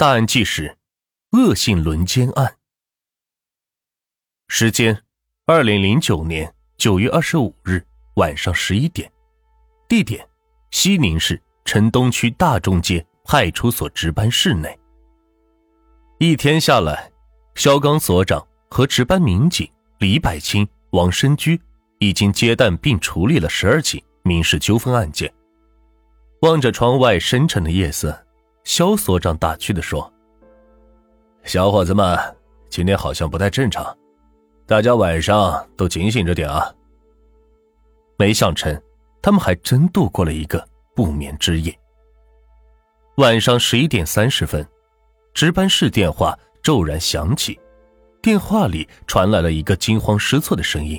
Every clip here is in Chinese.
大案纪实：恶性轮奸案。时间：二零零九年九月二十五日晚上十一点。地点：西宁市城东区大众街派出所值班室内。一天下来，肖刚所长和值班民警李百清、王申居已经接待并处理了十二起民事纠纷案件。望着窗外深沉的夜色。肖所长打趣的说：“小伙子们，今天好像不太正常，大家晚上都警醒着点啊。”没想成，他们还真度过了一个不眠之夜。晚上十一点三十分，值班室电话骤然响起，电话里传来了一个惊慌失措的声音：“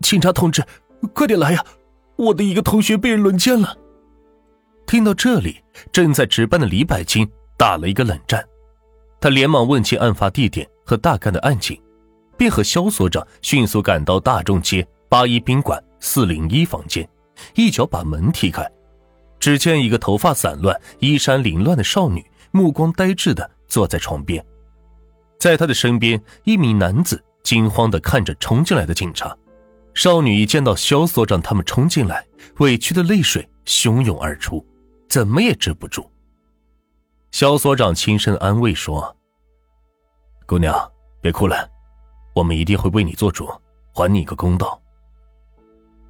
警察同志，快点来呀！我的一个同学被人轮奸了。”听到这里，正在值班的李百金打了一个冷战，他连忙问清案发地点和大概的案情，便和肖所长迅速赶到大众街八一宾馆四零一房间，一脚把门踢开，只见一个头发散乱、衣衫凌乱的少女，目光呆滞的坐在床边，在她的身边，一名男子惊慌的看着冲进来的警察，少女一见到肖所长他们冲进来，委屈的泪水汹涌而出。怎么也止不住。肖所长轻声安慰说：“姑娘，别哭了，我们一定会为你做主，还你一个公道。”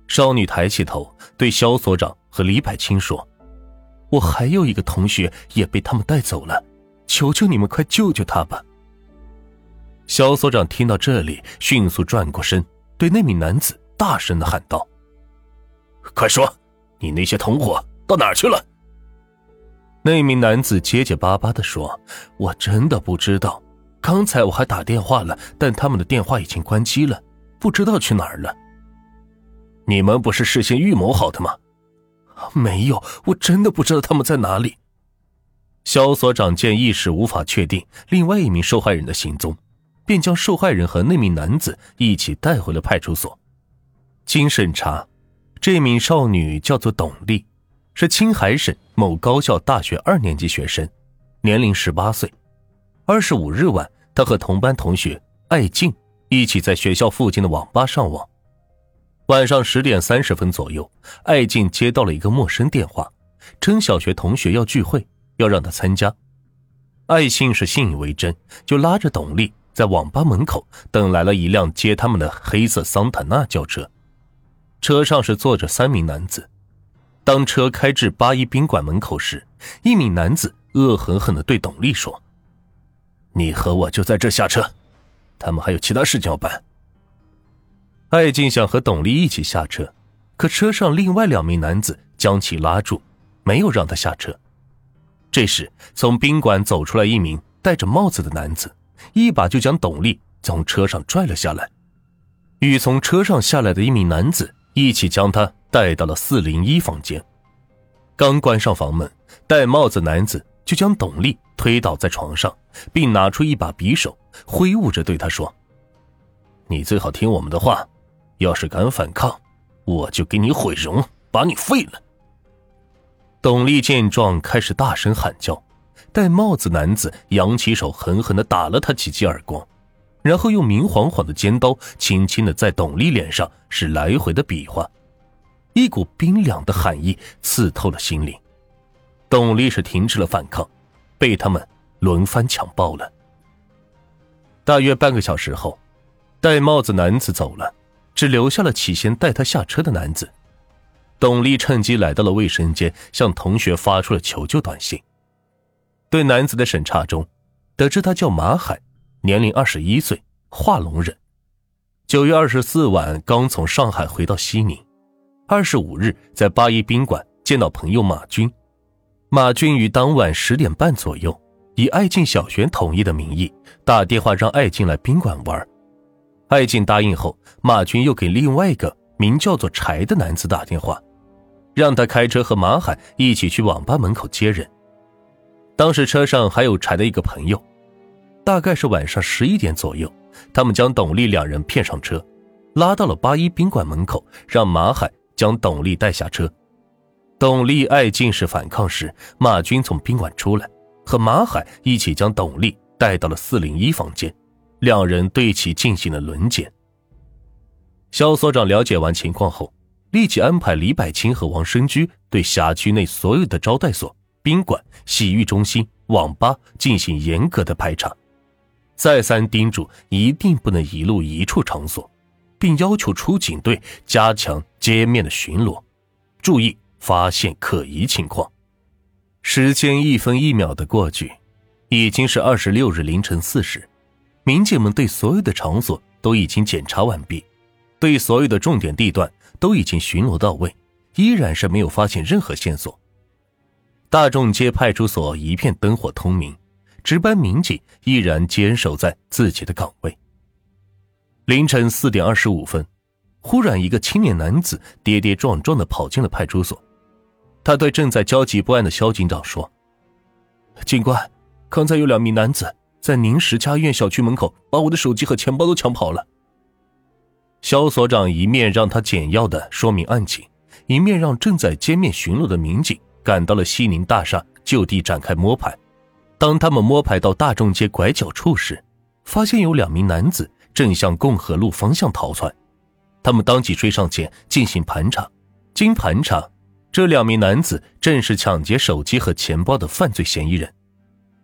少女抬起头，对肖所长和李百清说：“我还有一个同学也被他们带走了，求求你们快救救他吧。”肖所长听到这里，迅速转过身，对那名男子大声的喊道：“快说，你那些同伙到哪儿去了？”那名男子结结巴巴的说：“我真的不知道，刚才我还打电话了，但他们的电话已经关机了，不知道去哪儿了。你们不是事先预谋好的吗？没有，我真的不知道他们在哪里。”肖所长见一时无法确定另外一名受害人的行踪，便将受害人和那名男子一起带回了派出所。经审查，这名少女叫做董丽。是青海省某高校大学二年级学生，年龄十八岁。二十五日晚，他和同班同学艾静一起在学校附近的网吧上网。晚上十点三十分左右，艾静接到了一个陌生电话，称小学同学要聚会，要让他参加。艾信是信以为真，就拉着董丽在网吧门口等来了一辆接他们的黑色桑塔纳轿车，车上是坐着三名男子。当车开至八一宾馆门口时，一名男子恶狠狠地对董丽说：“你和我就在这下车，他们还有其他事情要办。”艾静想和董丽一起下车，可车上另外两名男子将其拉住，没有让他下车。这时，从宾馆走出来一名戴着帽子的男子，一把就将董丽从车上拽了下来，与从车上下来的一名男子一起将他。带到了四零一房间，刚关上房门，戴帽子男子就将董丽推倒在床上，并拿出一把匕首，挥舞着对他说：“你最好听我们的话，要是敢反抗，我就给你毁容，把你废了。”董丽见状，开始大声喊叫，戴帽子男子扬起手，狠狠地打了他几记耳光，然后用明晃晃的尖刀轻轻的在董丽脸上是来回的比划。一股冰凉的寒意刺透了心灵，董丽是停止了反抗，被他们轮番强暴了。大约半个小时后，戴帽子男子走了，只留下了起先带他下车的男子。董丽趁机来到了卫生间，向同学发出了求救短信。对男子的审查中，得知他叫马海，年龄二十一岁，化龙人，九月二十四晚刚从上海回到西宁。二十五日，在八一宾馆见到朋友马军，马军于当晚十点半左右，以爱静小学统一的名义打电话让爱静来宾馆玩。爱静答应后，马军又给另外一个名叫做柴的男子打电话，让他开车和马海一起去网吧门口接人。当时车上还有柴的一个朋友，大概是晚上十一点左右，他们将董丽两人骗上车，拉到了八一宾馆门口，让马海。将董丽带下车，董丽爱进是反抗时，马军从宾馆出来，和马海一起将董丽带到了四零一房间，两人对其进行了轮奸。肖所长了解完情况后，立即安排李百清和王生居对辖区内所有的招待所、宾馆、洗浴中心、网吧进行严格的排查，再三叮嘱一定不能一路一处场所，并要求出警队加强街面的巡逻，注意发现可疑情况。时间一分一秒的过去，已经是二十六日凌晨四时，民警们对所有的场所都已经检查完毕。对所有的重点地段都已经巡逻到位，依然是没有发现任何线索。大众街派出所一片灯火通明，值班民警依然坚守在自己的岗位。凌晨四点二十五分，忽然一个青年男子跌跌撞撞的跑进了派出所，他对正在焦急不安的肖警长说：“警官，刚才有两名男子在宁石家苑小区门口把我的手机和钱包都抢跑了。”肖所长一面让他简要的说明案情，一面让正在街面巡逻的民警赶到了西宁大厦，就地展开摸排。当他们摸排到大众街拐角处时，发现有两名男子正向共和路方向逃窜。他们当即追上前进行盘查。经盘查，这两名男子正是抢劫手机和钱包的犯罪嫌疑人。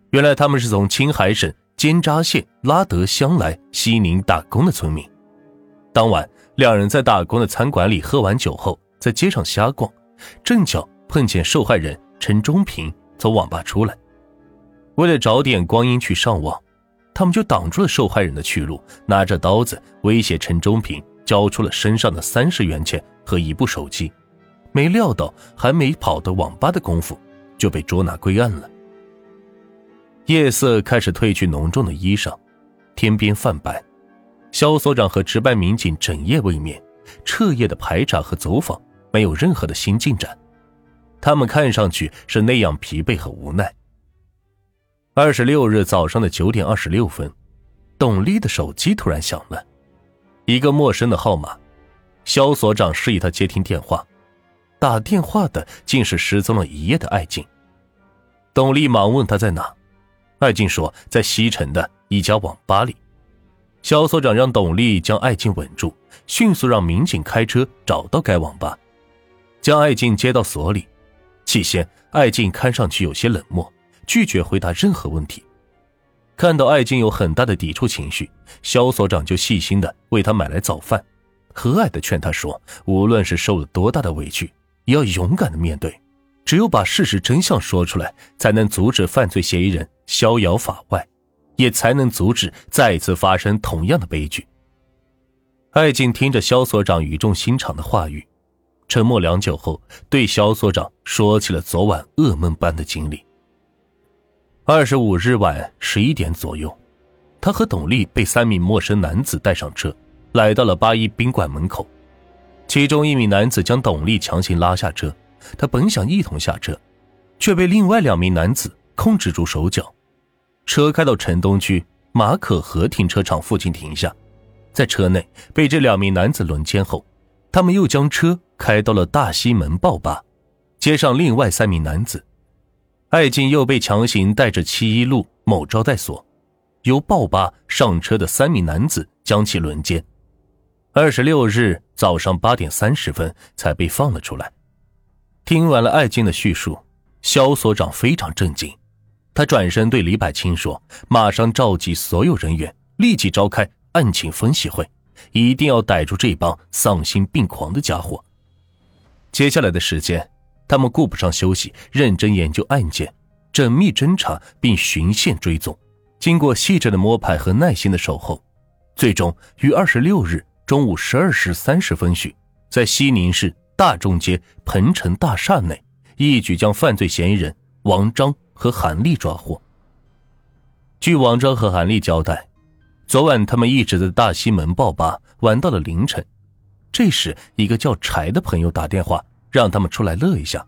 原来他们是从青海省尖扎县拉德乡来西宁打工的村民。当晚，两人在打工的餐馆里喝完酒后，在街上瞎逛，正巧碰见受害人陈忠平从网吧出来。为了找点光阴去上网，他们就挡住了受害人的去路，拿着刀子威胁陈忠平交出了身上的三十元钱和一部手机。没料到，还没跑到网吧的功夫，就被捉拿归案了。夜色开始褪去浓重的衣裳，天边泛白。肖所长和值班民警整夜未眠，彻夜的排查和走访，没有任何的新进展。他们看上去是那样疲惫和无奈。二十六日早上的九点二十六分，董丽的手机突然响了，一个陌生的号码。肖所长示意他接听电话，打电话的竟是失踪了一夜的艾静。董丽忙问他在哪，艾静说在西城的一家网吧里。肖所长让董丽将艾静稳住，迅速让民警开车找到该网吧，将艾静接到所里。起先，艾静看上去有些冷漠，拒绝回答任何问题。看到艾静有很大的抵触情绪，肖所长就细心的为她买来早饭，和蔼的劝她说：“无论是受了多大的委屈，也要勇敢的面对，只有把事实真相说出来，才能阻止犯罪嫌疑人逍遥法外。”也才能阻止再次发生同样的悲剧。艾静听着肖所长语重心长的话语，沉默良久后，对肖所长说起了昨晚噩梦般的经历。二十五日晚十一点左右，他和董丽被三名陌生男子带上车，来到了八一宾馆门口。其中一名男子将董丽强行拉下车，他本想一同下车，却被另外两名男子控制住手脚。车开到城东区马可河停车场附近停下，在车内被这两名男子轮奸后，他们又将车开到了大西门爆吧，接上另外三名男子。艾静又被强行带着七一路某招待所，由爆吧上车的三名男子将其轮奸。二十六日早上八点三十分才被放了出来。听完了艾静的叙述，肖所长非常震惊。他转身对李百清说：“马上召集所有人员，立即召开案情分析会，一定要逮住这帮丧心病狂的家伙。”接下来的时间，他们顾不上休息，认真研究案件，缜密侦查，并循线追踪。经过细致的摸排和耐心的守候，最终于二十六日中午十二时三十分许，在西宁市大众街鹏城大厦内，一举将犯罪嫌疑人王章。和韩丽抓获。据王章和韩丽交代，昨晚他们一直在大西门爆吧玩到了凌晨。这时，一个叫柴的朋友打电话让他们出来乐一下，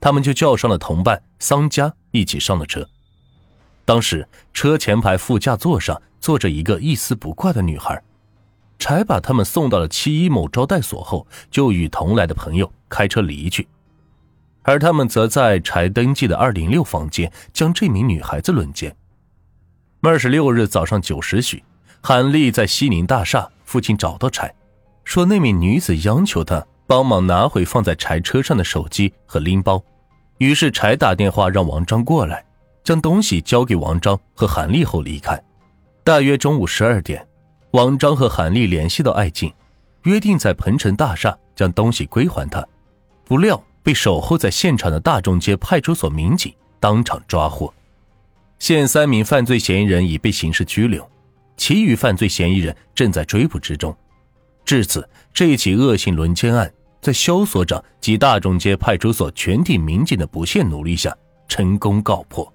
他们就叫上了同伴桑佳一起上了车。当时车前排副驾座上坐着一个一丝不挂的女孩。柴把他们送到了七一某招待所后，就与同来的朋友开车离去。而他们则在柴登记的二零六房间将这名女孩子轮奸。二十六日早上九时许，韩丽在西宁大厦附近找到柴，说那名女子央求他帮忙拿回放在柴车上的手机和拎包。于是柴打电话让王章过来，将东西交给王章和韩丽后离开。大约中午十二点，王章和韩丽联系到艾静，约定在鹏城大厦将东西归还他。不料被守候在现场的大众街派出所民警当场抓获。现三名犯罪嫌疑人已被刑事拘留，其余犯罪嫌疑人正在追捕之中。至此，这起恶性轮奸案在肖所长及大众街派出所全体民警的不懈努力下，成功告破。